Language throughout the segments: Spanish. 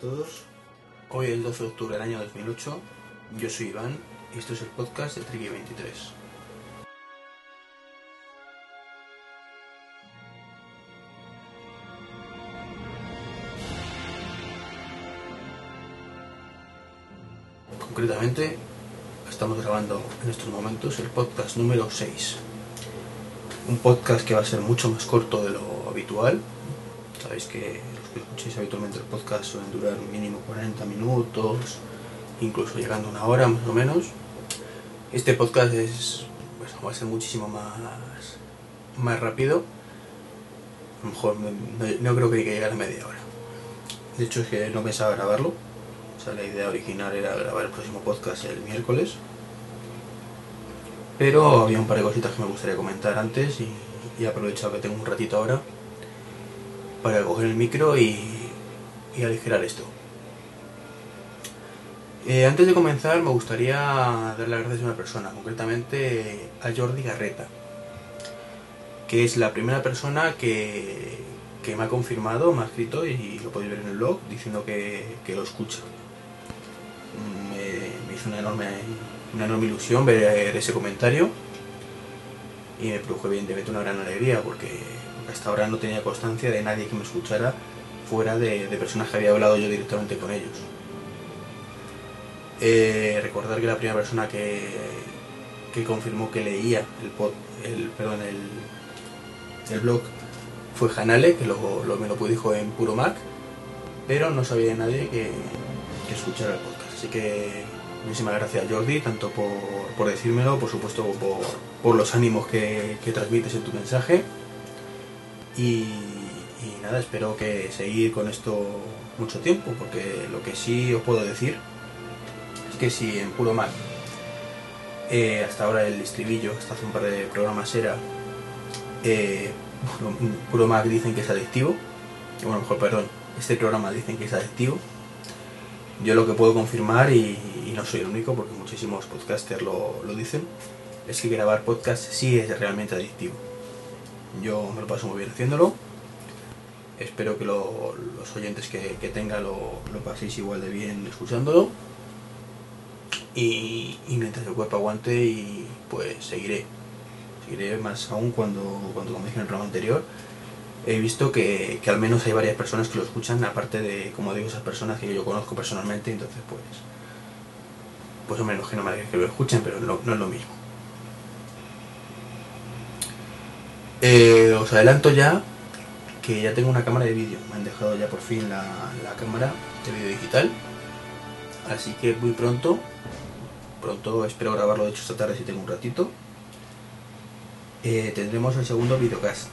Todos, hoy es el 12 de octubre del año 2008, yo soy Iván y esto es el podcast de Tricky 23. Concretamente, estamos grabando en estos momentos el podcast número 6. Un podcast que va a ser mucho más corto de lo habitual. Sabéis que que escuchéis habitualmente el podcast suelen durar mínimo 40 minutos, incluso llegando a una hora más o menos. Este podcast es, va a ser muchísimo más, más rápido. A lo mejor no, creo que llegue a media hora. De hecho es que no pensaba grabarlo. O sea, la idea original era grabar el próximo podcast el miércoles. Pero había un par de cositas que me gustaría comentar antes y, y aprovechado que tengo un ratito ahora para coger el micro y, y aligerar esto. Eh, antes de comenzar me gustaría dar las gracias a una persona, concretamente a Jordi Garreta, que es la primera persona que, que me ha confirmado, me ha escrito y lo podéis ver en el blog diciendo que, que lo escucha. Me, me hizo una enorme, una enorme ilusión ver ese comentario y me produjo evidentemente una gran alegría porque hasta ahora no tenía constancia de nadie que me escuchara fuera de, personas que había hablado yo directamente con ellos. Eh, recordar que la primera persona que, que confirmó que leía el, pod, el, perdón, el, el blog fue Hanale, que lo, me lo dijo en puro Mac, pero no sabía de nadie que, que escuchara el podcast. Así que muchísimas gracias Jordi, tanto por, por decírmelo, por supuesto por, por los ánimos que, que, transmites en tu mensaje. Y, nada, espero que seguir con esto mucho tiempo, porque lo que sí os puedo decir es que si en puro Mac, eh, hasta ahora el estribillo, hasta hace un par de programas era, eh, puro Mac dicen que es adictivo, bueno, mejor perdón, este programa dicen que es adictivo, yo lo que puedo confirmar, y, y, no soy el único porque muchísimos podcasters lo, lo, dicen, es que grabar podcast sí es realmente adictivo. Yo me lo paso muy bien haciéndolo. Espero que lo, los oyentes que, que tenga lo, lo, paséis igual de bien escuchándolo. Y, y, mientras el cuerpo aguante, y pues seguiré. Seguiré más aún cuando, cuando como dije en el programa anterior, he visto que, que, al menos hay varias personas que lo escuchan, aparte de, como digo, esas personas que yo conozco personalmente, entonces pues, pues hombre, no que no me que lo escuchen, pero no, no es lo mismo. Eh, os adelanto ya que ya tengo una cámara de vídeo, me han dejado ya por fin la, cámara de vídeo digital, así que muy pronto, pronto espero grabarlo de hecho esta tarde si tengo un ratito, eh, tendremos el segundo videocast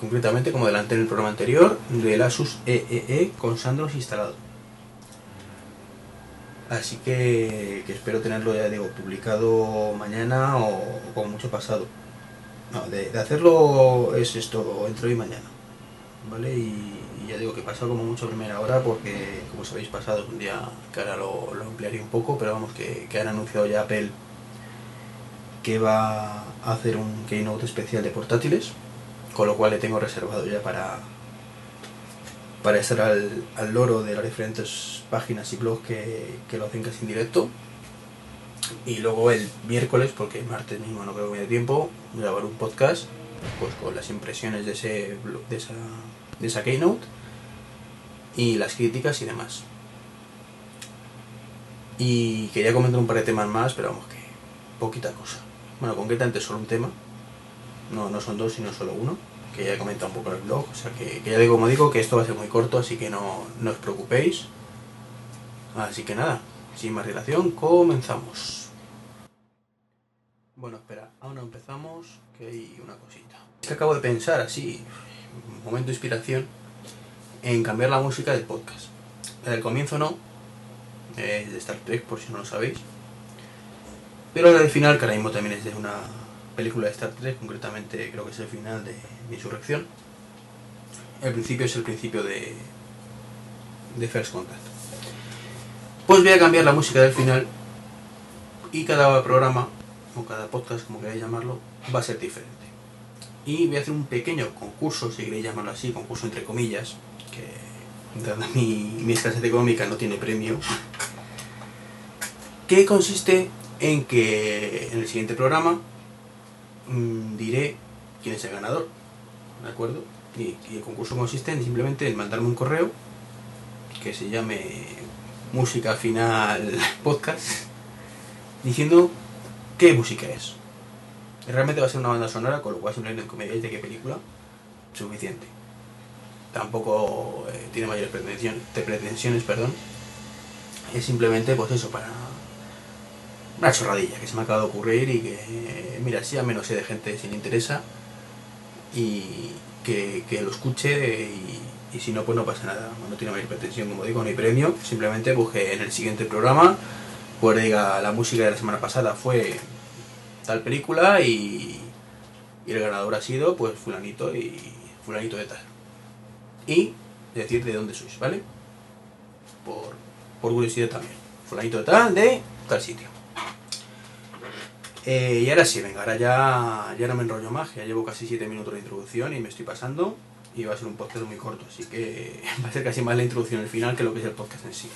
concretamente como delante en el programa anterior, del Asus EEE con Sandros instalado. Así que, que, espero tenerlo, ya digo, publicado mañana o, o como mucho pasado. No, de, de, hacerlo es esto, entre hoy y mañana. ¿Vale? Y, ya digo que pasa como mucho primera hora porque, como sabéis, pasado un día que ahora lo, lo ampliaré un poco, pero vamos, que, que han anunciado ya Apple que va a hacer un keynote especial de portátiles con lo cual le tengo reservado ya para para estar al, al loro de las diferentes páginas y blogs que, que, lo hacen casi en directo y luego el miércoles porque martes mismo no creo que me dé tiempo grabar un podcast pues con las impresiones de ese de esa, de esa keynote y las críticas y demás y quería comentar un par de temas más pero vamos que poquita cosa bueno concretamente solo un tema no, no son dos, sino solo uno, que ya he comentado un poco en el blog. O sea que, ya digo, como digo, que esto va a ser muy corto, así que no, no os preocupéis. Así que nada, sin más dilación, comenzamos. Bueno, espera, aún no empezamos, que hay una cosita. Es que acabo de pensar así, momento de inspiración, en cambiar la música del podcast. Desde el comienzo no, es de Star Trek, por si no lo sabéis. Pero la del final, que ahora mismo también es de una película de Star Trek, concretamente creo que es el final de Insurrección. El principio es el principio de, de First Contact. Pues voy a cambiar la música del final y cada programa, o cada podcast, como queráis llamarlo, va a ser diferente. Y voy a hacer un pequeño concurso, si queréis llamarlo así, concurso entre comillas, que dada mi, mi escasez económica, no tiene premio. Que consiste en que en el siguiente programa mm, diré quién es el ganador. ¿De acuerdo? Y, y el concurso consiste en simplemente en mandarme un correo que se llame Música Final Podcast diciendo qué música es. Realmente va a ser una banda sonora, con lo cual simplemente me digáis de qué película, suficiente. Tampoco eh, tiene mayores pretensiones, pretensiones, perdón. Es simplemente, pues eso, para una chorradilla que se me acaba de ocurrir y que, mira, si a menos sé de gente si le interesa y que, que lo escuche y, y, si no, pues no pasa nada. No tiene mayor pretensión, como digo, no hay premio. Simplemente busque en el siguiente programa, pues diga, la música de la semana pasada fue tal película y, y el ganador ha sido, pues, fulanito y fulanito de tal. Y decir de dónde sois, ¿vale? Por, por curiosidad también. Fulanito de tal, de tal sitio. Eh, y ahora sí, venga, ahora ya, ya no me enrollo más, ya llevo casi 7 minutos de introducción y me estoy pasando y va a ser un podcast muy corto, así que va a ser casi más la introducción el final que lo que es el podcast en sí.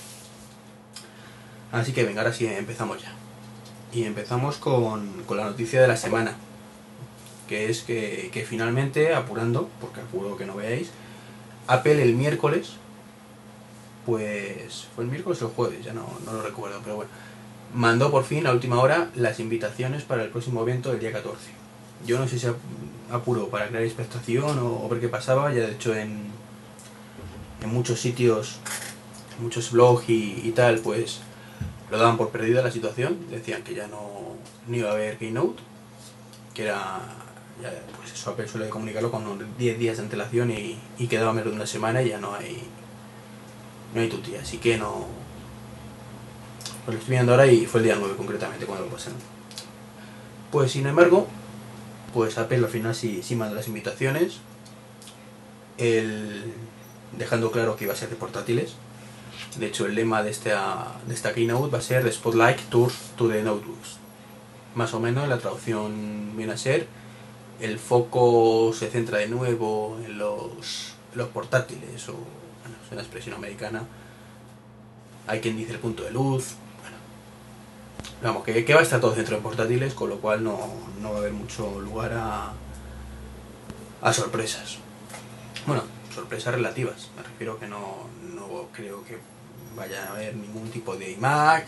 Así que venga, ahora sí empezamos ya. Y empezamos con, con la noticia de la semana, que es que, que, finalmente, apurando, porque apuro que no veáis, Apple el miércoles, pues fue el miércoles o el jueves, ya no, no lo recuerdo, pero bueno mandó por fin a última hora las invitaciones para el próximo evento del día 14. Yo no sé si apuro para crear expectación o, o ver qué pasaba, ya de hecho en, en muchos sitios, en muchos blogs y, y, tal, pues lo daban por perdida la situación, decían que ya no, no iba a haber Keynote, que era, pues eso Apple suele comunicarlo con 10 días de antelación y, y quedaba menos de una semana y ya no hay, no hay tuti, así que no, pues lo estoy viendo ahora y fue el día 9 concretamente cuando lo pasaron. Pues sin embargo, pues Apple al final sí, sí manda las invitaciones, el, dejando claro que iba a ser de portátiles. De hecho, el lema de esta, de esta keynote va a ser The Spotlight Tour to the Notebooks. Más o menos la traducción viene a ser el foco se centra de nuevo en los, los portátiles, o es una expresión americana. Hay quien dice el punto de luz, Vamos, que, que, va a estar todo centro en portátiles, con lo cual no, no va a haber mucho lugar a, a sorpresas. Bueno, sorpresas relativas. Me refiero que no, no creo que vaya a haber ningún tipo de iMac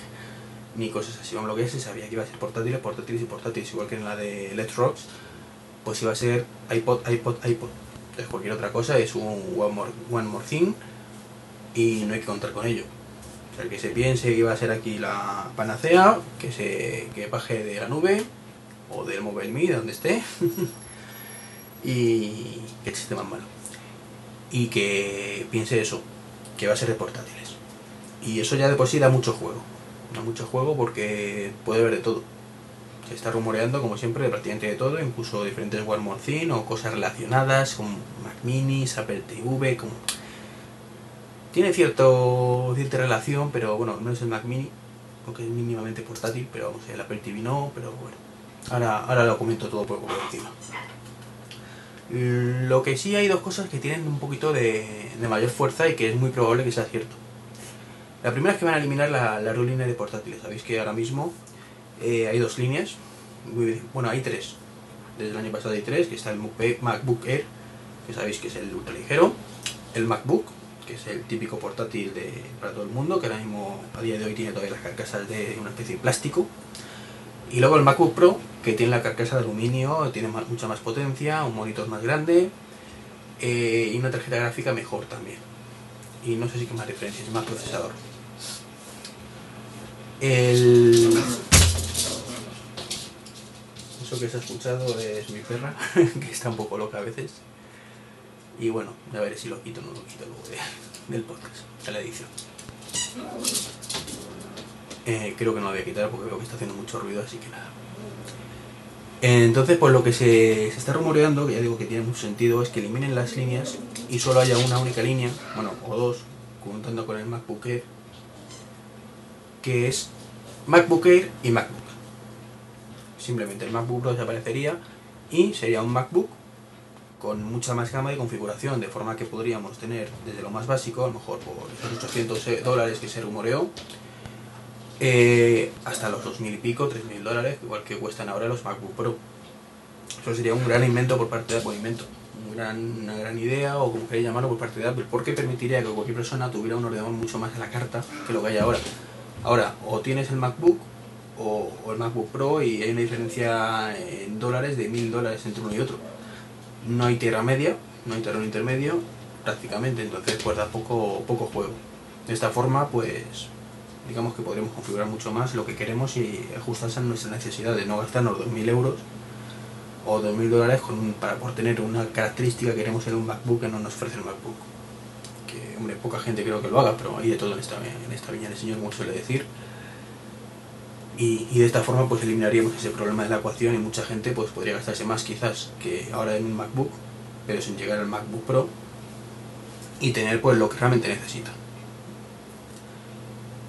ni cosas así. Vamos, lo que se sabía que iba a ser portátiles, portátiles y portátiles, igual que en la de Rocks, pues iba a ser iPod, iPod, iPod. Entonces cualquier otra cosa es un One More, one more Thing y no hay que contar con ello. O sea, el que se piense que iba a ser aquí la panacea, que se que baje de la nube o del Mobile Me, de donde esté, y que chiste más malo. Y que piense eso, que va a ser de portátiles. Y eso ya de por sí da mucho juego. Da mucho juego porque puede haber de todo. Se está rumoreando, como siempre, prácticamente de todo, incluso diferentes Thing o cosas relacionadas con Mac Mini, Apple TV, como tiene cierto, cierta relación, pero bueno, no es el Mac Mini, aunque es mínimamente portátil, pero vamos, el Apple TV no, pero bueno. Ahora, ahora lo comento todo por encima. Lo que sí hay dos cosas que tienen un poquito de, de, mayor fuerza y que es muy probable que sea cierto. La primera es que van a eliminar la, la línea de portátiles. Sabéis que ahora mismo eh, hay dos líneas, bueno, hay tres. Desde el año pasado hay tres, que está el MacBook Air, que sabéis que es el ultra ligero, el MacBook, que es el típico portátil de, para todo el mundo, que ahora mismo a día de hoy tiene todavía las carcasas de una especie de plástico. Y luego el MacBook Pro, que tiene la carcasa de aluminio, tiene más, mucha más potencia, un monitor más grande eh, y una tarjeta gráfica mejor también. Y no sé si qué más diferencias, más procesador. El... Eso que se ha escuchado es mi perra, que está un poco loca a veces. Y bueno, a ver si lo quito o no lo quito luego de, del podcast, de la edición. Eh, creo que no lo voy a quitar porque veo que está haciendo mucho ruido, así que nada. Entonces, pues lo que se, se, está rumoreando, que ya digo que tiene mucho sentido, es que eliminen las líneas y solo haya una única línea, bueno, o dos, contando con el MacBook Air, que es MacBook Air y MacBook. Simplemente el MacBook Pro desaparecería y sería un MacBook con mucha más gama de configuración, de forma que podríamos tener desde lo más básico, a lo mejor por esos 800 eh, dólares que se rumoreó, eh, hasta los 2.000 y pico, 3.000 dólares, igual que cuestan ahora los MacBook Pro. Eso sería un gran invento por parte de Apple, invento, una gran idea o como queréis llamarlo por parte de Apple, porque permitiría que cualquier persona tuviera un ordenador mucho más a la carta que lo que hay ahora. Ahora, o tienes el MacBook o, el MacBook Pro y hay una diferencia en dólares de 1.000 dólares entre uno y otro. No hay tierra media, no hay terreno intermedio prácticamente, entonces pues da poco, poco juego. De esta forma, pues digamos que podremos configurar mucho más lo que queremos y ajustarse a nuestras necesidades, no gastarnos 2.000 euros o 2.000 dólares para por tener una característica que queremos en un MacBook que no nos ofrece el MacBook. Que, hombre, poca gente creo que lo haga, pero hay de todo en esta, en esta viña del Señor, como suele decir. Y, de esta forma pues eliminaríamos ese problema de la ecuación y mucha gente pues podría gastarse más quizás que ahora en un MacBook, pero sin llegar al MacBook Pro y tener pues lo que realmente necesita.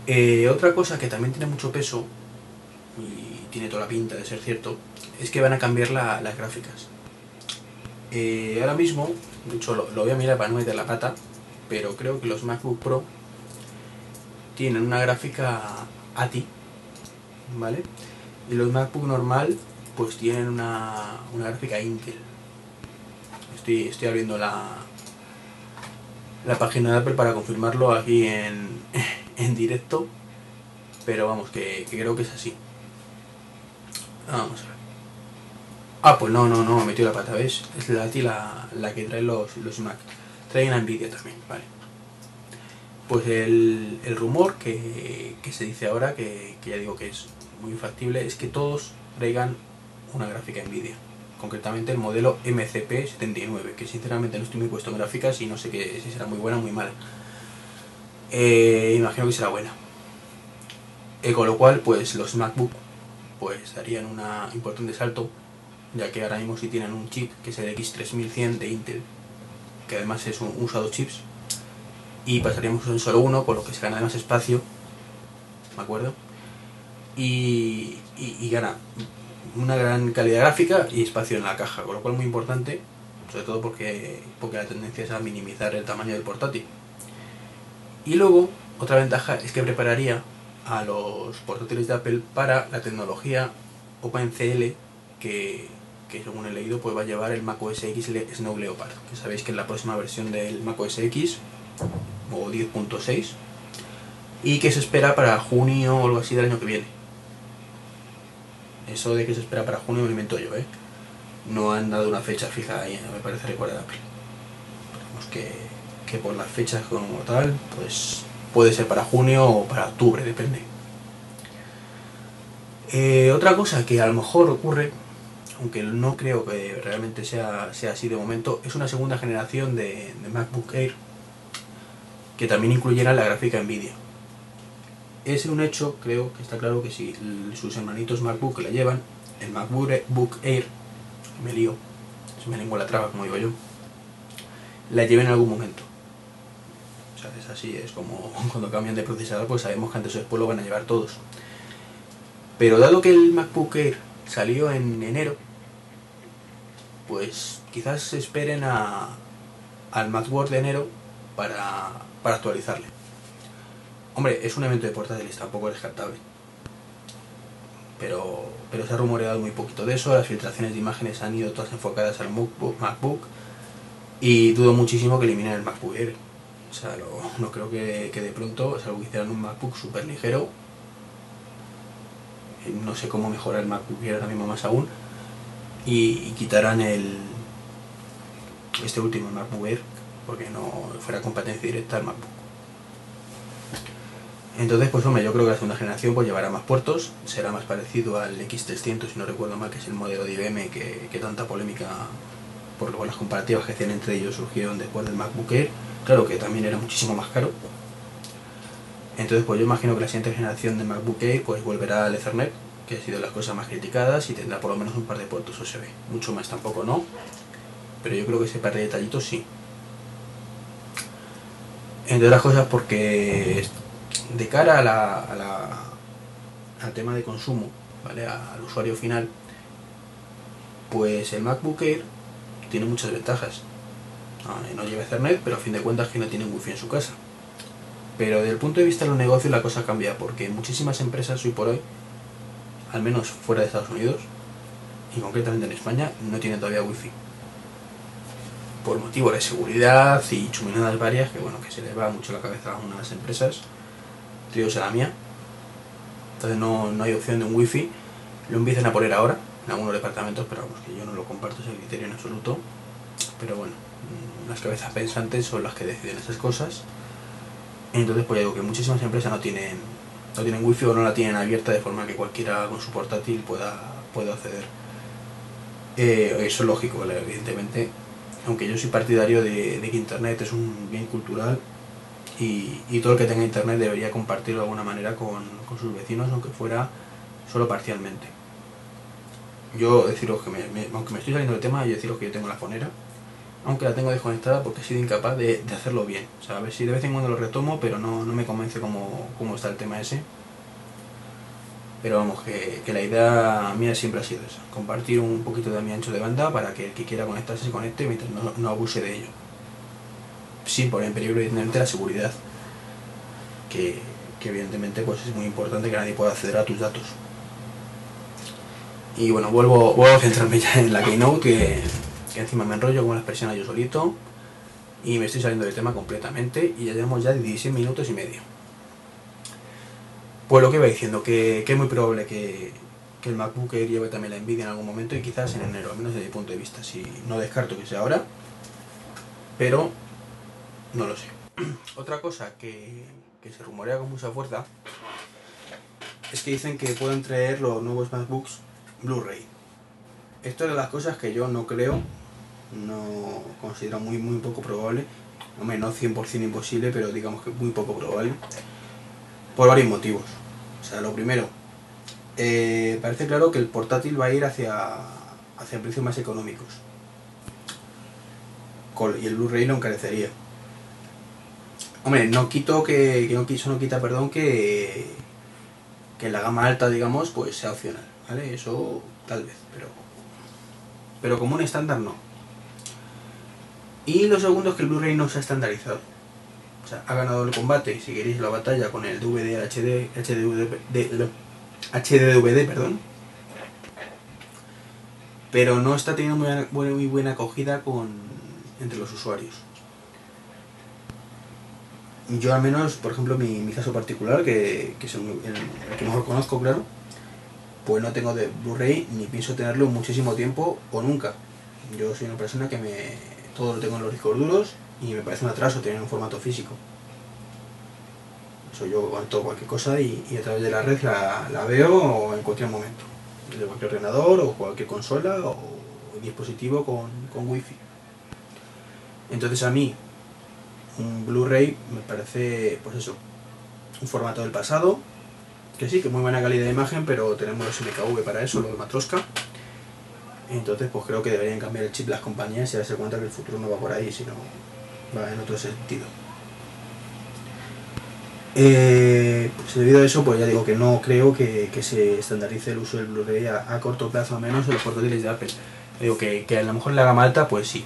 Eh, otra cosa que también tiene mucho peso, y tiene toda la pinta de ser cierto, es que van a cambiar las gráficas. Eh, ahora mismo, de hecho lo, voy a mirar para no meter la pata, pero creo que los MacBook Pro tienen una gráfica ATI, ¿vale? Y los MacBook normal pues tienen una, una gráfica Intel. Estoy, estoy abriendo la, la página de Apple para confirmarlo aquí en, en directo, pero vamos, que, creo que es así. Vamos a ver. Ah, pues no, no, no, me metió la pata, ¿ves? Es la la, la que trae los, los Mac. Trae una Nvidia también, vale. Pues el, el rumor que, que, se dice ahora, que, que, ya digo que es muy factible, es que todos traigan una gráfica Nvidia. Concretamente el modelo MCP79, que sinceramente no estoy muy puesto en gráficas y no sé que, si será muy buena o muy mala. Eh, imagino que será buena. Eh, con lo cual, pues los MacBook pues darían un importante salto, ya que ahora mismo sí tienen un chip que es el X3100 de Intel, que además es un usado chips, y pasaríamos en solo uno, con lo que se gana más espacio, ¿me acuerdo? Y, y, gana una gran calidad gráfica y espacio en la caja, con lo cual muy importante, sobre todo porque, porque la tendencia es a minimizar el tamaño del portátil. Y luego, otra ventaja es que prepararía a los portátiles de Apple para la tecnología OpenCL que, que según he leído pues va a llevar el Mac OS X Snow Leopard, que sabéis que es la próxima versión del Mac OS X o 10.6 y que se espera para junio o algo así del año que viene. Eso de que se espera para junio me invento yo, ¿eh? No han dado una fecha fija ahí, me parece recordar Apple. Esperemos que que por las fechas como tal, pues puede ser para junio o para octubre, depende. Eh, otra cosa que a lo mejor ocurre, aunque no creo que realmente sea, sea así de momento, es una segunda generación de, MacBook Air que también incluyera la gráfica Nvidia. Es un hecho, creo que está claro que si sus hermanitos MacBook la llevan, el MacBook Air, me lío, se me lengua la traba como digo yo, la lleven en algún momento es así, es como cuando cambian de procesador, pues sabemos que antes o después lo van a llevar todos. Pero dado que el MacBook Air salió en enero, pues quizás esperen a, al MacBook de enero para, para actualizarle. Hombre, es un evento de portátiles, tampoco es descartable. Pero, pero se ha rumoreado muy poquito de eso, las filtraciones de imágenes han ido todas enfocadas al MacBook, y dudo muchísimo que eliminen el MacBook Air. O sea, no creo que, de pronto, salvo que hicieran un MacBook súper ligero, no sé cómo mejorar el MacBook Air ahora mismo más aún, y, quitaran el este último, MacBook Air, porque no fuera competencia directa al MacBook. Entonces, pues hombre, yo creo que la segunda generación pues llevará más puertos, será más parecido al X300, si no recuerdo mal, que es el modelo de IBM que, que tanta polémica por las comparativas que hacían entre ellos surgieron después del MacBook Air Claro que también era muchísimo más caro. Entonces, pues yo imagino que la siguiente generación de MacBook Air pues volverá al Ethernet, que ha sido las cosas más criticadas, y tendrá por lo menos un par de puertos USB. Mucho más tampoco no, pero yo creo que ese par de detallitos sí. Entre otras cosas porque de cara a la, al tema de consumo, ¿vale? al usuario final, pues el MacBook Air tiene muchas ventajas. Ah, no lleva Ethernet, pero a fin de cuentas que no tiene wifi en su casa. Pero desde el punto de vista de los negocios la cosa cambia porque muchísimas empresas hoy por hoy, al menos fuera de Estados Unidos, y concretamente en España, no tienen todavía wifi. Por motivo de seguridad y chuminadas varias, que bueno, que se les va mucho la cabeza a unas empresas, tríos a la mía. Entonces no, no hay opción de un wifi. Lo empiezan a poner ahora en algunos departamentos, pero vamos, que yo no lo comparto ese criterio en absoluto. Pero bueno, las cabezas pensantes son las que deciden esas cosas. Entonces, pues digo que muchísimas empresas no tienen, no tienen wifi o no la tienen abierta de forma que cualquiera con su portátil pueda, pueda acceder. Eh, eso es lógico, evidentemente. Aunque yo soy partidario de, que Internet es un bien cultural y, todo el que tenga Internet debería compartirlo de alguna manera con, con sus vecinos, aunque fuera solo parcialmente. Yo deciros que, me, aunque me estoy saliendo del tema, yo deciros que yo tengo la fonera aunque la tengo desconectada porque he sido incapaz de, hacerlo bien. O sea, a ver si de vez en cuando lo retomo, pero no, me convence cómo, está el tema ese. Pero vamos, que, la idea mía siempre ha sido esa, compartir un poquito de mi ancho de banda para que el que quiera conectarse se conecte mientras no, abuse de ello. Sin poner en peligro evidentemente la seguridad, que, evidentemente pues es muy importante que nadie pueda acceder a tus datos. Y bueno, vuelvo, vuelvo a centrarme ya en la Keynote, que que encima me enrollo con las persianas yo solito y me estoy saliendo del tema completamente y ya llevamos ya 16 minutos y medio. Pues lo que iba diciendo, que, es muy probable que, el MacBook lleve también la Nvidia en algún momento y quizás en enero, al menos desde mi punto de vista. Si no descarto que sea ahora, pero no lo sé. Otra cosa que, que se rumorea con mucha fuerza es que dicen que pueden traer los nuevos MacBooks Blu-ray. Esto es de las cosas que yo no creo no considero muy muy poco probable, hombre, no 100% imposible, pero digamos que muy poco probable, por varios motivos. O sea, lo primero, eh, parece claro que el portátil va a ir hacia, hacia precios más económicos. Y el Blu-ray lo encarecería. Hombre, no quito que, que no, eso no quita, perdón, que, que la gama alta, digamos, pues sea opcional, ¿vale? Eso tal vez, pero, pero como un estándar no. Y lo segundo es que el Blu-ray no se ha estandarizado. O sea, ha ganado el combate, si queréis, la batalla con el DVD HD, HD, HDDVD, perdón. Pero no está teniendo muy buena, muy buena acogida con, entre los usuarios. Yo al menos, por ejemplo, mi, caso particular, que, que es el, que mejor conozco, claro, pues no tengo de Blu-ray ni pienso tenerlo muchísimo tiempo o nunca. Yo soy una persona que me, todo lo tengo en los discos duros y me parece un atraso tener un formato físico. Eso yo aguanto cualquier cosa y, a través de la red la, veo en cualquier momento. Desde cualquier ordenador o cualquier consola o dispositivo con, con wifi. Entonces a mí un Blu-ray me parece, pues eso, un formato del pasado, que sí, que muy buena calidad de imagen, pero tenemos los MKV para eso, lo de Matroska. Entonces, pues creo que deberían cambiar el chip las compañías y darse cuenta que el futuro no va por ahí, sino va en otro sentido. Eh, pues debido a eso, pues ya digo que no creo que, se estandarice el uso del Blu-ray a, corto plazo, al menos en los portátiles de Apple. Digo que, que a lo mejor la gama alta, pues sí.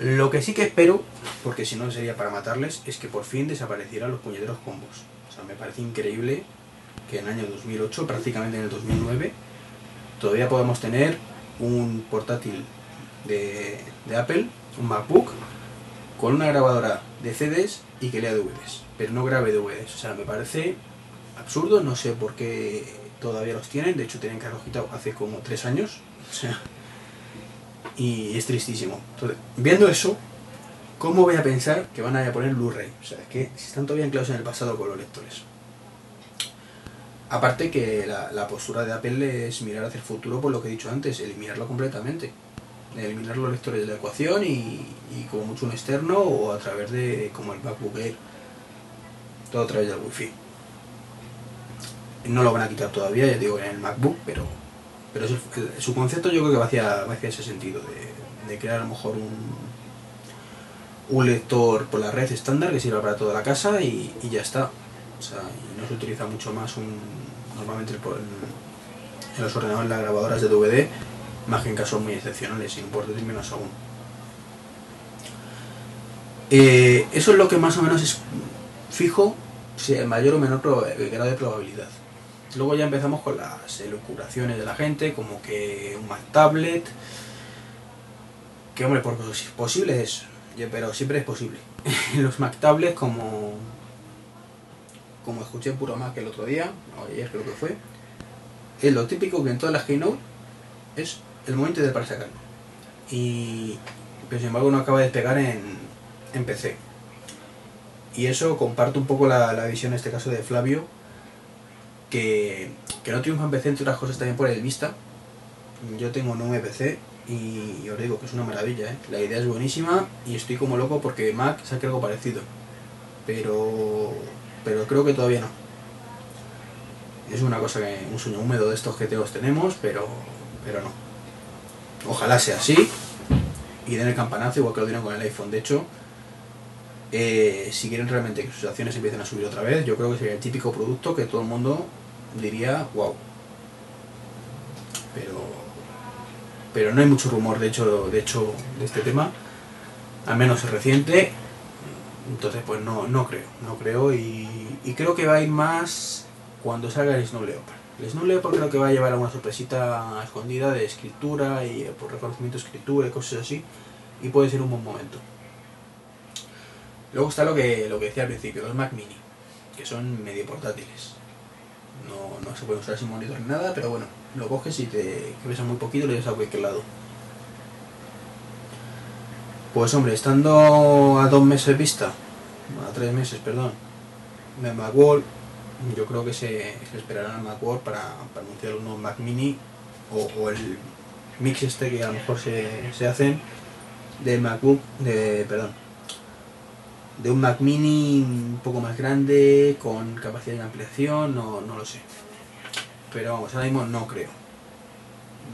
Lo que sí que espero, porque si no sería para matarles, es que por fin desaparecieran los puñeteros combos. O sea, me parece increíble que en el año 2008, prácticamente en el 2009, todavía podamos tener un portátil de, Apple, un MacBook, con una grabadora de CDs y que lea DVDs, pero no grabe DVDs. O sea, me parece absurdo, no sé por qué todavía los tienen, de hecho tienen que quitado hace como tres años. O sea, y es tristísimo. Entonces, viendo eso, ¿cómo voy a pensar que van a poner Blu-ray? O sea, es que si están todavía anclados en el pasado con los lectores. Aparte que la, postura de Apple es mirar hacia el futuro por lo que he dicho antes, eliminarlo completamente. Eliminar los lectores de la ecuación y, como mucho un externo o a través de como el MacBook Air. Todo a través del Wi-Fi. No lo van a quitar todavía, ya digo, en el MacBook, pero, pero su concepto yo creo que va hacia, hacia ese sentido, de, crear a lo mejor un, un lector por la red estándar que sirva para toda la casa y ya está. O sea, no se utiliza mucho más un, normalmente en, los ordenadores, las grabadoras de DVD, más que en casos muy excepcionales, y un portátil menos aún. Eh, eso es lo que más o menos es fijo, si hay mayor o menor grado de probabilidad. Luego ya empezamos con las elucubraciones de la gente, como que un Mac Tablet, que hombre, por posible es, pero siempre es posible. Los Mac Tablets, como, como escuché Puro Mac el otro día, o ayer creo que fue, es lo típico que en todas las Keynote es el momento de para sacarlo. Y, pero sin embargo no acaba de despegar en, en PC. Y eso comparto un poco la, visión en este caso de Flavio, que, que no triunfa en PC entre otras cosas también por el Vista. Yo tengo un PC y os digo que es una maravilla, ¿eh? la idea es buenísima y estoy como loco porque Mac saque algo parecido. Pero, pero creo que todavía no. Es una cosa que, un sueño húmedo de estos que todos tenemos, pero, pero no. Ojalá sea así y den el campanazo igual que lo dieron con el iPhone. De hecho, eh, si quieren realmente que sus acciones empiecen a subir otra vez, yo creo que sería el típico producto que todo el mundo diría, wow. Pero, pero no hay mucho rumor, de hecho, de hecho, de este tema, al menos reciente. Entonces, pues no, no creo, no creo y, creo que va a ir más cuando salga el Snow Leopard. El Snow Leopard creo que va a llevar alguna sorpresita escondida de escritura y por reconocimiento de escritura y cosas así y puede ser un buen momento. Luego está lo que, lo que decía al principio, los Mac Mini, que son medio portátiles. No, no se puede usar sin monitor ni nada, pero bueno, lo coges y te pesa muy poquito y lo llevas a cualquier lado. Pues hombre, estando a dos meses vista, a tres meses, perdón, de Macworld, yo creo que se, se esperarán al Macworld para, anunciar un nuevo Mac Mini o, el mix este que a lo mejor se, se hacen del MacBook, de, perdón, de un Mac Mini un poco más grande, con capacidad de ampliación, no, no lo sé. Pero vamos, ahora mismo no creo.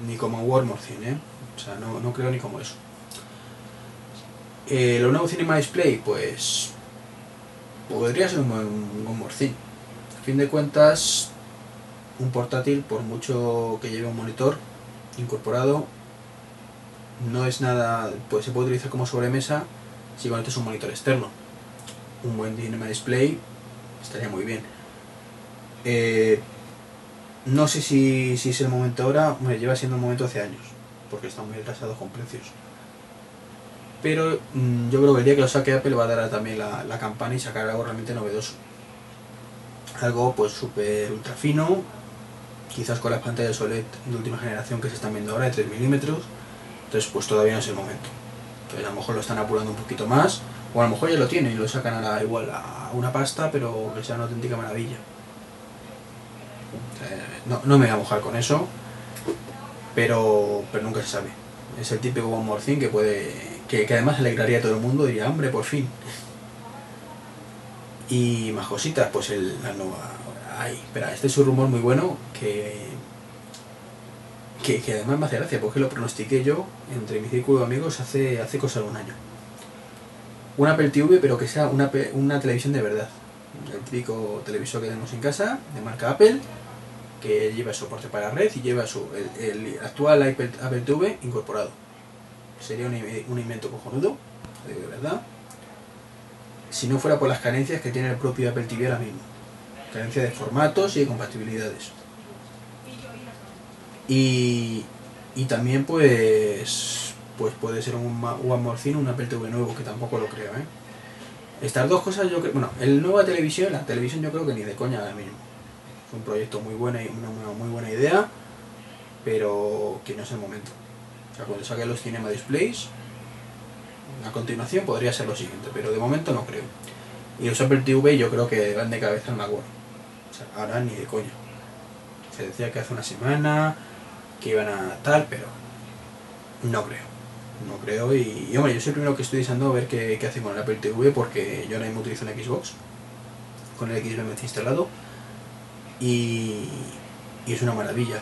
Ni como Word 100, ¿eh? O sea, no, no creo ni como eso. Eh, lo nuevo Cinema Display, pues podría ser un un 100. A fin de cuentas, un portátil, por mucho que lleve un monitor incorporado, no es nada, pues se puede utilizar como sobremesa si conectas un monitor externo. Un buen Cinema Display estaría muy bien. Eh, no sé si, si, es el momento ahora, me lleva siendo el momento hace años, porque está muy atrasado con precios. Pero mmm, yo creo que el día que lo saque Apple va a dar también la, la campana y sacar algo realmente novedoso. Algo pues súper ultra fino, quizás con las pantallas OLED de última generación que se están viendo ahora de 3 milímetros entonces, pues todavía no es el momento. Entonces, a lo mejor lo están apurando un poquito más, o a lo mejor ya lo tienen y lo sacan a la, igual a una pasta, pero que sea una auténtica maravilla. no, no, me voy a mojar con eso, pero, pero nunca se sabe. Es el típico One More Thing que puede. Que, además alegraría a todo el mundo, diría, hombre, por fin. Y más cositas, pues el, la nueva. Ay, espera, este es un rumor muy bueno que que, además me hace gracia porque lo pronostiqué yo entre mi círculo de amigos hace, hace cosa de un año. Una Apple TV, pero que sea una, una televisión de verdad. El típico televisor que tenemos en casa, de marca Apple, que lleva soporte para red y lleva su, el, el actual Apple, Apple TV incorporado. Sería un, un invento cojonudo, de verdad. Si no fuera por las carencias que tiene el propio Apple TV ahora mismo. Carencia de formatos y de compatibilidades. Y, y también pues pues puede ser un One More un Apple TV nuevo, que tampoco lo creo, ¿eh? Estas dos cosas yo creo... Bueno, el nueva televisión, la televisión yo creo que ni de coña ahora mismo. Es un proyecto muy bueno y una, muy buena idea, pero que no es el momento. O sea, cuando saquen los Cinema Displays, a continuación podría ser lo siguiente, pero de momento no creo. Y los Apple TV yo creo que van de cabeza en Macworld. O sea, ahora ni de coña. Se decía que hace una semana que iban a tal, pero no creo. No creo y, y hombre, yo soy el primero que estoy deseando ver qué, qué hacen con el Apple TV porque yo ahora mismo utilizo un Xbox con el XBMC instalado y, y, es una maravilla.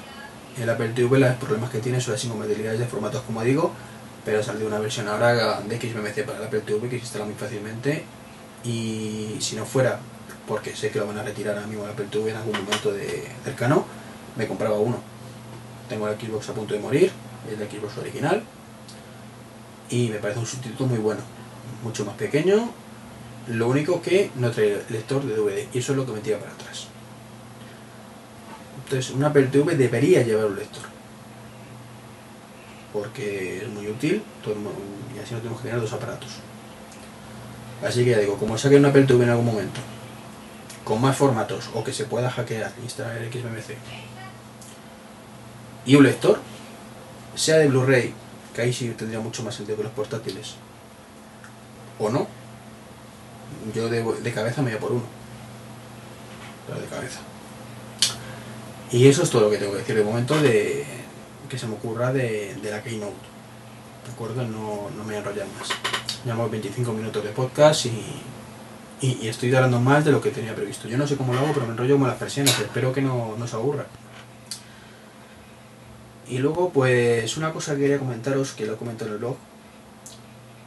El Apple TV los problemas que tiene son las incompatibilidades de formatos como digo, pero salió una versión ahora de XBMC para el Apple TV que se instala muy fácilmente y si no fuera porque sé que lo van a retirar a mí el Apple TV en algún momento de cercano, me compraba uno tengo el Xbox a punto de morir, el Xbox original. Y me parece un sustituto muy bueno. Mucho más pequeño. Lo único que no trae lector de DVD. Y eso es lo que me tira para atrás. Entonces, un Apple debería llevar un lector. Porque es muy útil y así no tenemos que tener dos aparatos. Así que ya digo, como saquen un Apple TV en algún momento, con más formatos o que se pueda hackear, instalar el XBMC y un lector, sea de Blu-ray, que ahí sí tendría mucho más sentido que los portátiles, o no, yo de, de cabeza me voy a por uno. Pero de cabeza. Y eso es todo lo que tengo que decir de momento de que se me ocurra de, de la Keynote. ¿De acuerdo? No, no me voy a enrollar más. Llevamos 25 minutos de podcast y, y, estoy hablando más de lo que tenía previsto. Yo no sé cómo lo hago, pero me enrollo como las persianas. Espero que no, no se aburra. Y luego, pues, una cosa que quería comentaros, que lo comento en el blog,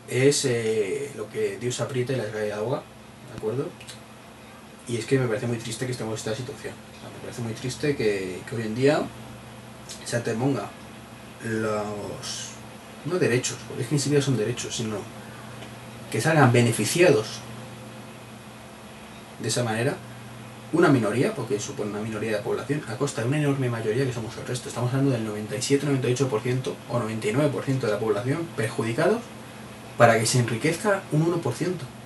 es eh, lo que Dios aprieta y las cae de agua, ¿de acuerdo? Y es que me parece muy triste que estemos en esta situación. Me parece muy triste que, hoy en día se anteponga los no derechos, porque es que ni siquiera son derechos, sino que salgan beneficiados de esa manera una minoría, porque supone una minoría de la población, a costa de una enorme mayoría que somos el resto. Estamos hablando del 97-98% o 99% de la población perjudicados para que se enriquezca un 1%.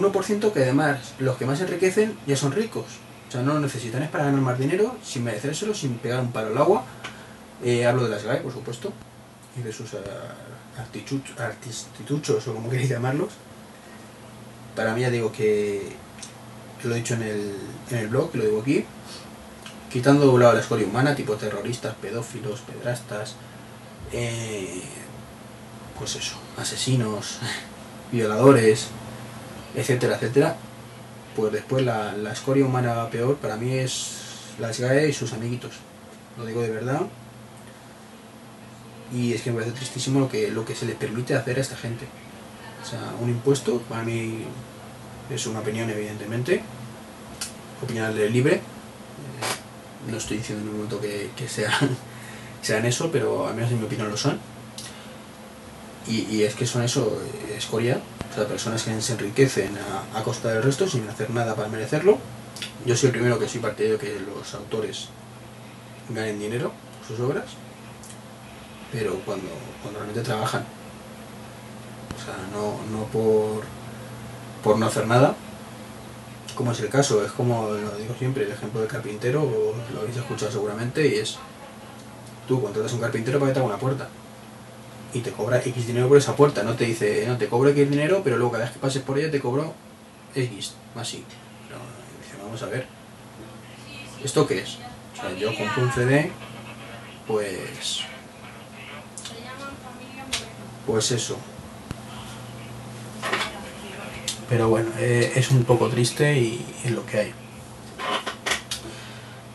1% que además los que más enriquecen ya son ricos. O sea, no lo necesitan, es para ganar más dinero sin merecérselo, sin pegar un palo al agua. Eh, hablo de las GAE, por supuesto, y de sus eh, artichuch- artistituchos o como queréis llamarlos. Para mí ya digo que, que lo he dicho en el, en el blog, que lo digo aquí, quitando de un lado la escoria humana, tipo terroristas, pedófilos, pedrastas, eh, pues eso, asesinos, violadores, etcétera, etcétera, pues después la, la escoria humana peor para mí es las GAE y sus amiguitos. Lo digo de verdad. Y es que me parece tristísimo lo que, lo que se les permite hacer a esta gente. O sea, un impuesto, para mí es una opinión evidentemente, opinión libre. Eh, No estoy diciendo en un momento que, que sean, sean eso, pero al menos en mi opinión lo son. Y, es que son eso, escoria, o sea, personas que se enriquecen a, costa del resto sin hacer nada para merecerlo. Yo soy el primero que soy partidario que los autores ganen dinero por sus obras, pero cuando, cuando realmente trabajan. O sea, no, no por, por no hacer nada, como es el caso, es como lo digo siempre, el ejemplo del carpintero, lo habéis escuchado seguramente, y es, tú contratas a un carpintero para que te haga una puerta, y te cobra X dinero por esa puerta, no te dice, no, te cobro X dinero, pero luego cada vez que pases por ella te cobro X, más Y. Pero dice, vamos a ver, ¿esto qué es? O sea, yo compro un CD, pues... Pues eso. Pero bueno, eh, es un poco triste y es lo que hay.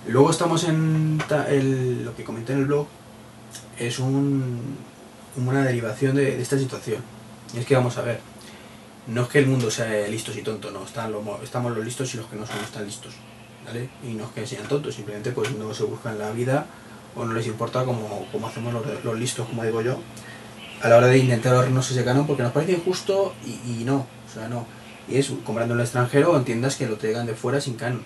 Luego estamos en lo que comenté en el blog, es un, una derivación de, esta situación. Y es que vamos a ver, no es que el mundo sea listos y tonto, no, están estamos los listos y los que no somos tan listos. ¿vale? Y no es que sean tontos, simplemente pues no se buscan la vida o no les importa como, como hacemos los, los listos, como digo yo, a la hora de intentar ahorrarnos ese canon porque nos parece injusto y, no, o sea, no. Y es comprando en el extranjero o en tiendas que lo traigan de fuera sin canon.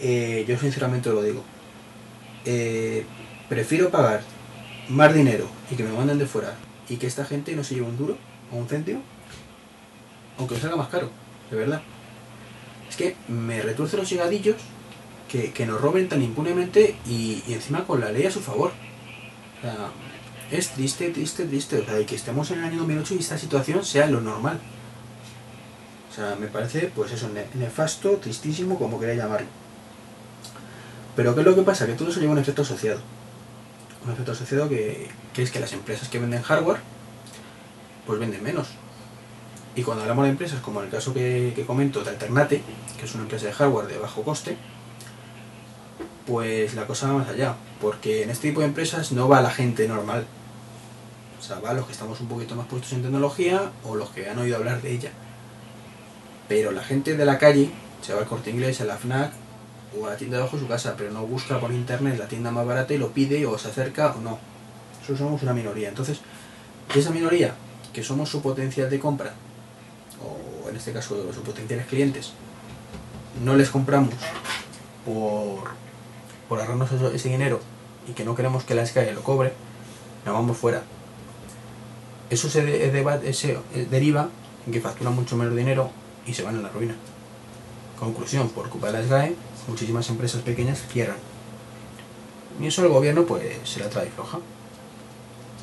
Eh, yo sinceramente lo digo. Eh, prefiero pagar más dinero y que me manden de fuera y que esta gente no se lleve un duro o un céntimo, aunque me salga más caro, de verdad. Es que me retuerce los llegadillos que, que nos roben tan impunemente y, y encima con la ley a su favor. O sea, es triste, triste, triste. O sea, que estemos en el año 2008 y esta situación sea lo normal. O sea, me parece, pues eso, ne- nefasto, tristísimo, como queráis llamarlo. Pero ¿qué es lo que pasa? Que todo eso lleva un efecto asociado. Un efecto que, que es que las empresas que venden hardware, pues venden menos. Y cuando hablamos de empresas, como en el caso que, que comento de Alternate, que es una empresa de hardware de bajo coste, pues la cosa va más allá. Porque en este tipo de empresas no va la gente normal. O sea, va los que estamos un poquito más puestos en tecnología o los que han oído hablar de ella. Pero la gente de la calle se va al corte inglés, a la FNAC, o a la tienda debajo de su casa, pero no busca por internet la tienda más barata y lo pide o se acerca o no. Eso somos una minoría. Entonces, esa minoría, que somos su potencial de compra, o en este caso sus potenciales clientes, no les compramos por, por ahorrarnos ese dinero y que no queremos que la SKE lo cobre, nos vamos fuera. Eso se, se deriva en que facturan mucho menos dinero y se van a la ruina. Conclusión, por culpa de la SGAE, muchísimas empresas pequeñas cierran. Y eso el gobierno pues se la trae floja.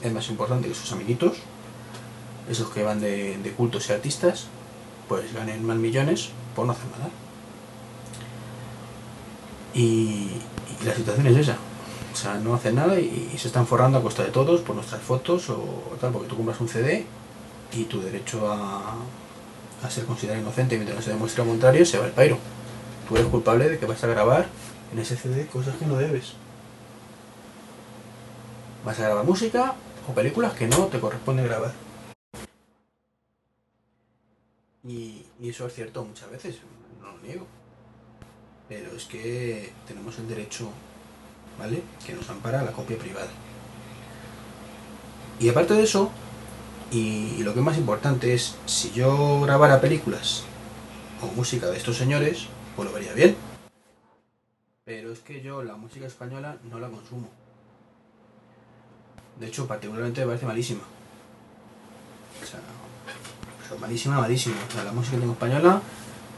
Es más importante que sus amiguitos, esos que van de, cultos y artistas, pues ganen más millones por no hacer nada. Y, la situación es esa. O sea, no hacen nada y, y, se están forrando a costa de todos por nuestras fotos o tal, porque tú compras un CD y tu derecho a, a ser considerado inocente mientras no se demuestre lo contrario, se va el pairo. Tú eres culpable de que vas a grabar en ese CD cosas que no debes. Vas a grabar música o películas que no te corresponde grabar. Y, y eso es cierto muchas veces, no lo niego. Pero es que tenemos el derecho, ¿vale? Que nos ampara la copia privada. Y aparte de eso, y, lo que es más importante es, si yo grabara películas o música de estos señores, pues lo vería bien. Pero es que yo la música española no la consumo. De hecho, particularmente me parece malísima. O sea, malísima, malísima. O sea, la música que tengo española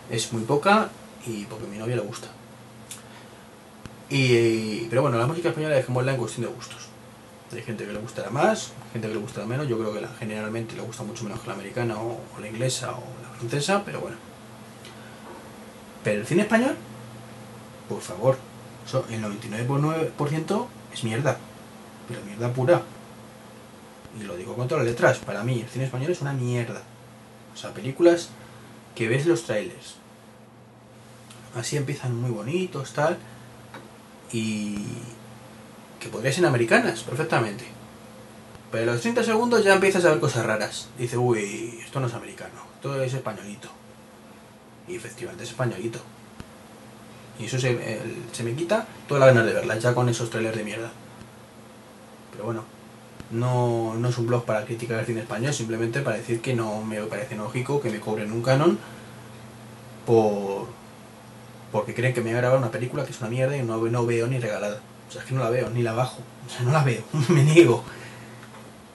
es muy poca y porque a mi novia le gusta. Y, pero bueno, la música española dejémosla en cuestión de gustos. Hay gente que le gustará más, gente que le gustará menos. Yo creo que generalmente le gusta mucho menos que la americana o, la inglesa o la francesa, pero bueno. Pero el cine español, por favor, el 99,9% es mierda. Pero mierda pura. Y lo digo con todas las letras. Para mí, el cine español es una mierda. O sea, películas que ves los trailers. Así empiezan muy bonitos, tal. Y, que podrían ser americanas, perfectamente. Pero a los 30 segundos ya empiezas a ver cosas raras. Dice, uy, esto no es americano, esto es españolito. Y efectivamente es españolito. Y eso se, me quita toda la ganas de verla, ya con esos trailers de mierda. Pero bueno, no, no es un blog para criticar el cine español, simplemente para decir que no me parece lógico que me cobren un canon por porque creen que me voy a grabar una película que es una mierda y no, no veo ni regalada. O sea, es que no la veo, ni la bajo. O sea, no la veo, me niego.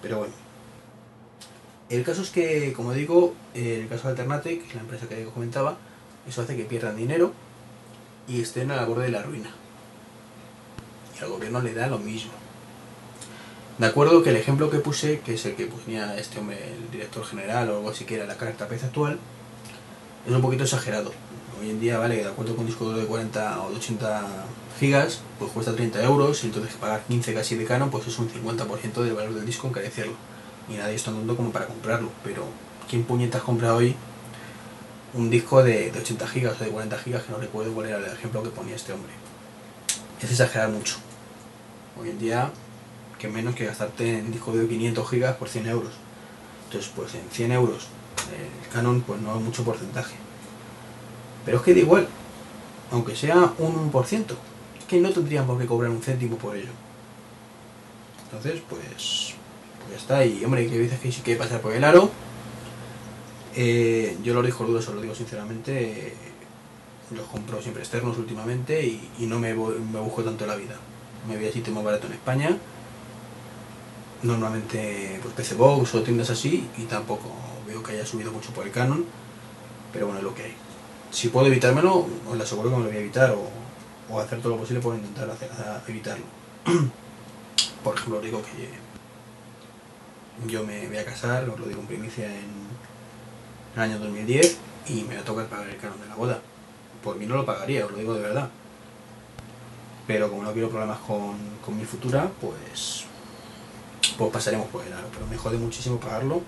Pero bueno. El caso es que, como digo, el caso de Alternate, que es la empresa que comentaba, eso hace que pierdan dinero y estén a la borde de la ruina. Y al gobierno le da lo mismo. De acuerdo que el ejemplo que puse, que es el que ponía este hombre, el director general o algo así que era la carta pez actual, es un poquito exagerado. Hoy en día, vale, de acuerdo con un disco de 40 o de 80 pues cuesta 30 euros y entonces pagar 15 casi de canon, pues es un 50% del valor del disco encarecerlo. Y nadie está andando como para comprarlo, pero ¿quién puñetas compra hoy un disco de, 80 gigas o de 40 gigas que no recuerdo cuál era el ejemplo que ponía este hombre? Es exagerar mucho. Hoy en día, que menos que gastarte en disco de 500 gigas por 100 euros. Entonces, pues en 100 euros el canon, pues no es mucho porcentaje. Pero es que da igual, aunque sea un 1%, es que no tendrían por qué cobrar un céntimo por ello. Entonces, pues, pues ya está. Y hombre, que dices que sí que pasar por el aro. Eh, yo lo digo dudo, se lo digo sinceramente. los compro siempre externos últimamente y, no me, me, busco tanto la vida. Me voy a sitio más barato en España. Normalmente pues PC Box o tiendas así y tampoco veo que haya subido mucho por el Canon. Pero bueno, es lo que hay si puedo evitármelo, os lo aseguro que me lo voy a evitar o, hacer todo lo posible por intentar evitarlo. por ejemplo, digo que yo me voy a casar, os lo digo en primicia, en el año 2010 y me va a tocar pagar el canon de la boda. Por mí no lo pagaría, os lo digo de verdad. Pero como no quiero problemas con, con mi futura, pues, pues pasaremos por el aro. Pero me jode muchísimo pagarlo.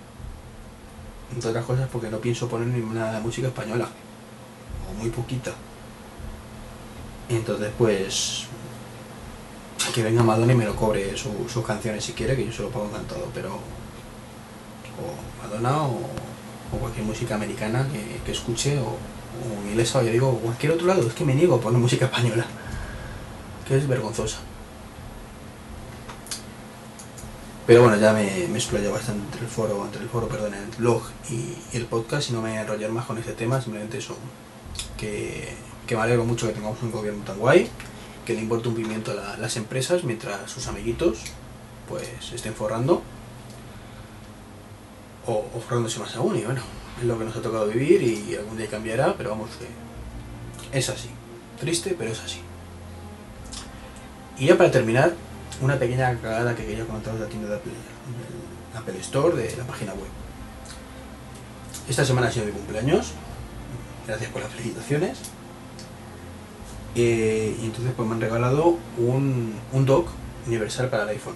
Entre otras cosas porque no pienso poner ninguna música española muy poquita. Entonces, pues, que venga Madonna y me lo cobre sus canciones si quiere, que yo se lo pago encantado, pero o Madonna o, cualquier música americana que, que escuche o, inglesa o yo digo cualquier otro lado, es que me niego a poner música española, que es vergonzosa. Pero bueno, ya me, me explayo bastante entre el foro, entre el foro, perdón, el blog y, el podcast y no me voy a enrollar más con ese tema, simplemente eso, que, que me alegro mucho que tengamos un gobierno tan guay, que le importa un pimiento a la- las empresas mientras sus amiguitos pues estén forrando o, forrándose más aún y bueno, es lo que nos ha tocado vivir y algún día cambiará, pero vamos que es así, triste pero es así. Y ya para terminar, una pequeña cagada que quería comentaros de la tienda de Apple Store de la página web. Esta semana ha sido mi cumpleaños, gracias por las felicitaciones. Eh, y entonces pues me han regalado un, un dock universal para el iPhone.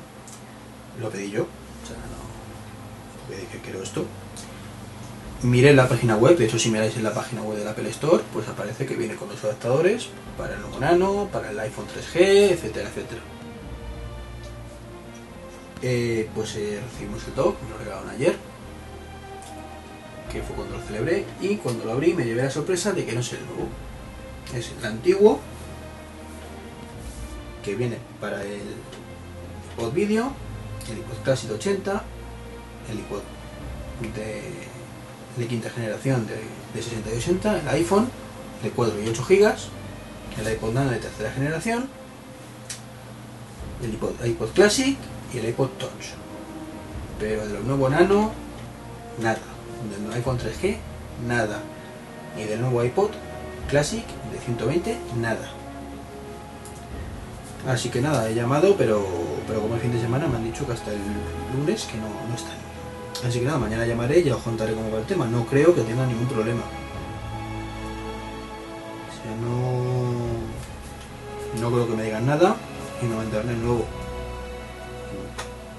Lo pedí yo, o sea, no porque dije quiero esto. Miré la página web, de hecho si miráis en la página web del Apple Store, pues aparece que viene con los adaptadores para el nuevo Nano, para el iPhone 3G, etcétera, etcétera. Eh, pues eh, recibimos el dock, me lo regalaron ayer, que fue cuando lo celebré, y cuando lo abrí me llevé la sorpresa de que no es el nuevo, es el antiguo, que viene para el iPod Video, el iPod Classic 80, el iPod de, quinta generación de, de 60 y 80, el iPhone de 4 y 8 GB, el iPod Nano de tercera generación, el iPod, iPod Classic y el iPod Touch. Pero de los nuevos Nano, nada. Del iPhone 3G, nada. Y del nuevo iPod Classic de 120, nada. Así que nada, he llamado, pero, pero como el fin de semana me han dicho que hasta el lunes que no, no están. Así que nada, mañana llamaré y ya os contaré cómo va el tema. No creo que tenga ningún problema. O no. No creo que me digan nada y me mandarán el nuevo.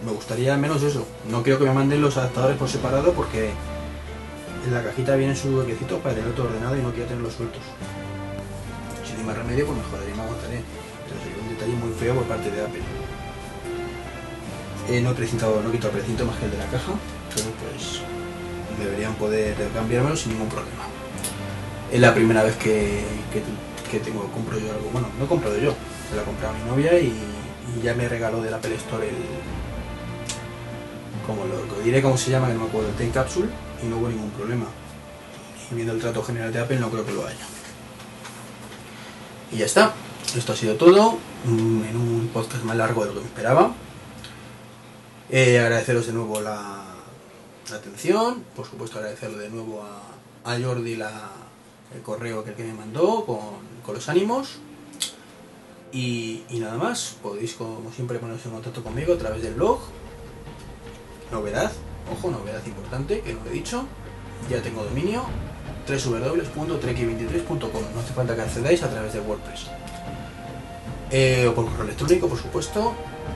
Me gustaría al menos eso. No quiero que me manden los adaptadores por separado porque en la cajita vienen sus huequecitos para tener todo ordenado y no quiero tenerlos sueltos. Si no hay más remedio, pues me joderé y me aguantaré. Pero sería un detalle muy feo por parte de Apple. Eh, no he precintado, no he quitado el precinto más que el de la caja, pero pues deberían poder cambiármelo sin ningún problema. Es la primera vez que, que, tengo, compro yo algo. Bueno, no he comprado yo, se la compré a mi novia y, ya me regaló del Apple Store el. Como lo, lo diré cómo se llama, que no me acuerdo, el Time Capsule, y no hubo ningún problema. Y viendo el trato general de Apple, no creo que lo haya. Y ya está. Esto ha sido todo. mm, En un podcast más largo de lo que me esperaba. Eh, agradeceros de nuevo la, atención. Por supuesto, agradecerle de nuevo a, Jordi el correo que, que me mandó con, con los ánimos. Y, y nada más. Podéis, como siempre, poneros en contacto conmigo a través del blog. Novedad, ojo, novedad importante que no lo he dicho. Ya tengo dominio www.treki23.com. No hace falta que accedáis a través de WordPress. Eh, o por correo electrónico, por supuesto,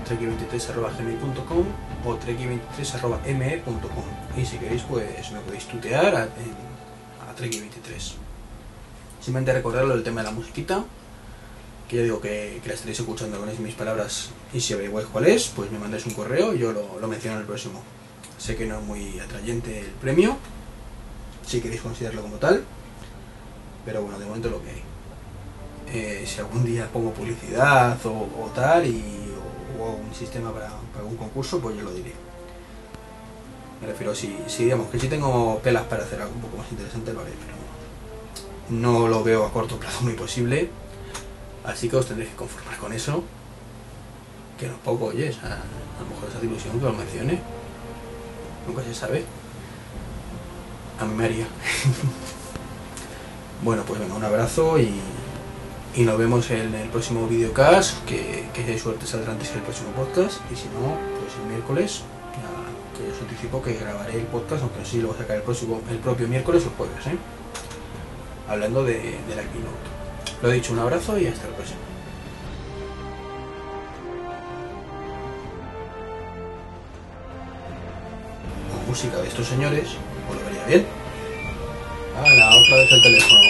treki23.gmail.com o treki23.me.com. Y si queréis, pues me podéis tutear a, a treki23. Simplemente recordarlo el tema de la musiquita, que ya digo que, que la estaréis escuchando con mis palabras y si averiguáis cuál es, pues me mandáis un correo y yo lo, lo menciono en el próximo. Sé que no es muy atrayente el premio, si queréis considerarlo como tal, pero bueno, de momento lo que hay. Eh, si algún día pongo publicidad o, tal y, o, un sistema para, algún concurso, pues yo lo diré. Me refiero, si, si digamos que si tengo pelas para hacer algo un poco más interesante, lo haré, pero no lo veo a corto plazo muy posible. Así que os tendréis que conformar con eso. Que no poco, oye, sea, a lo mejor esa ilusión que os mencione. Nunca se sabe. A mí me haría. bueno, pues venga, un abrazo y, y nos vemos en el próximo videocast, que, que hay suerte saldrá antes que el próximo podcast. Y si no, pues el miércoles, ya que os anticipo que grabaré el podcast, aunque sí lo voy a sacar el, próximo, el propio miércoles o jueves, ¿eh? Hablando de, de la keynote. Lo dicho, un abrazo y hasta el próximo. Música de estos señores, os lo vería bien. ¡Hala! Otra vez el teléfono.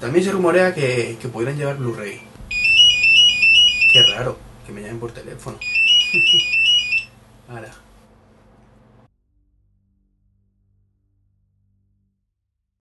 También se rumorea que, que pudieran llevar Blu-ray. Qué raro, que me llamen por teléfono. Ahora.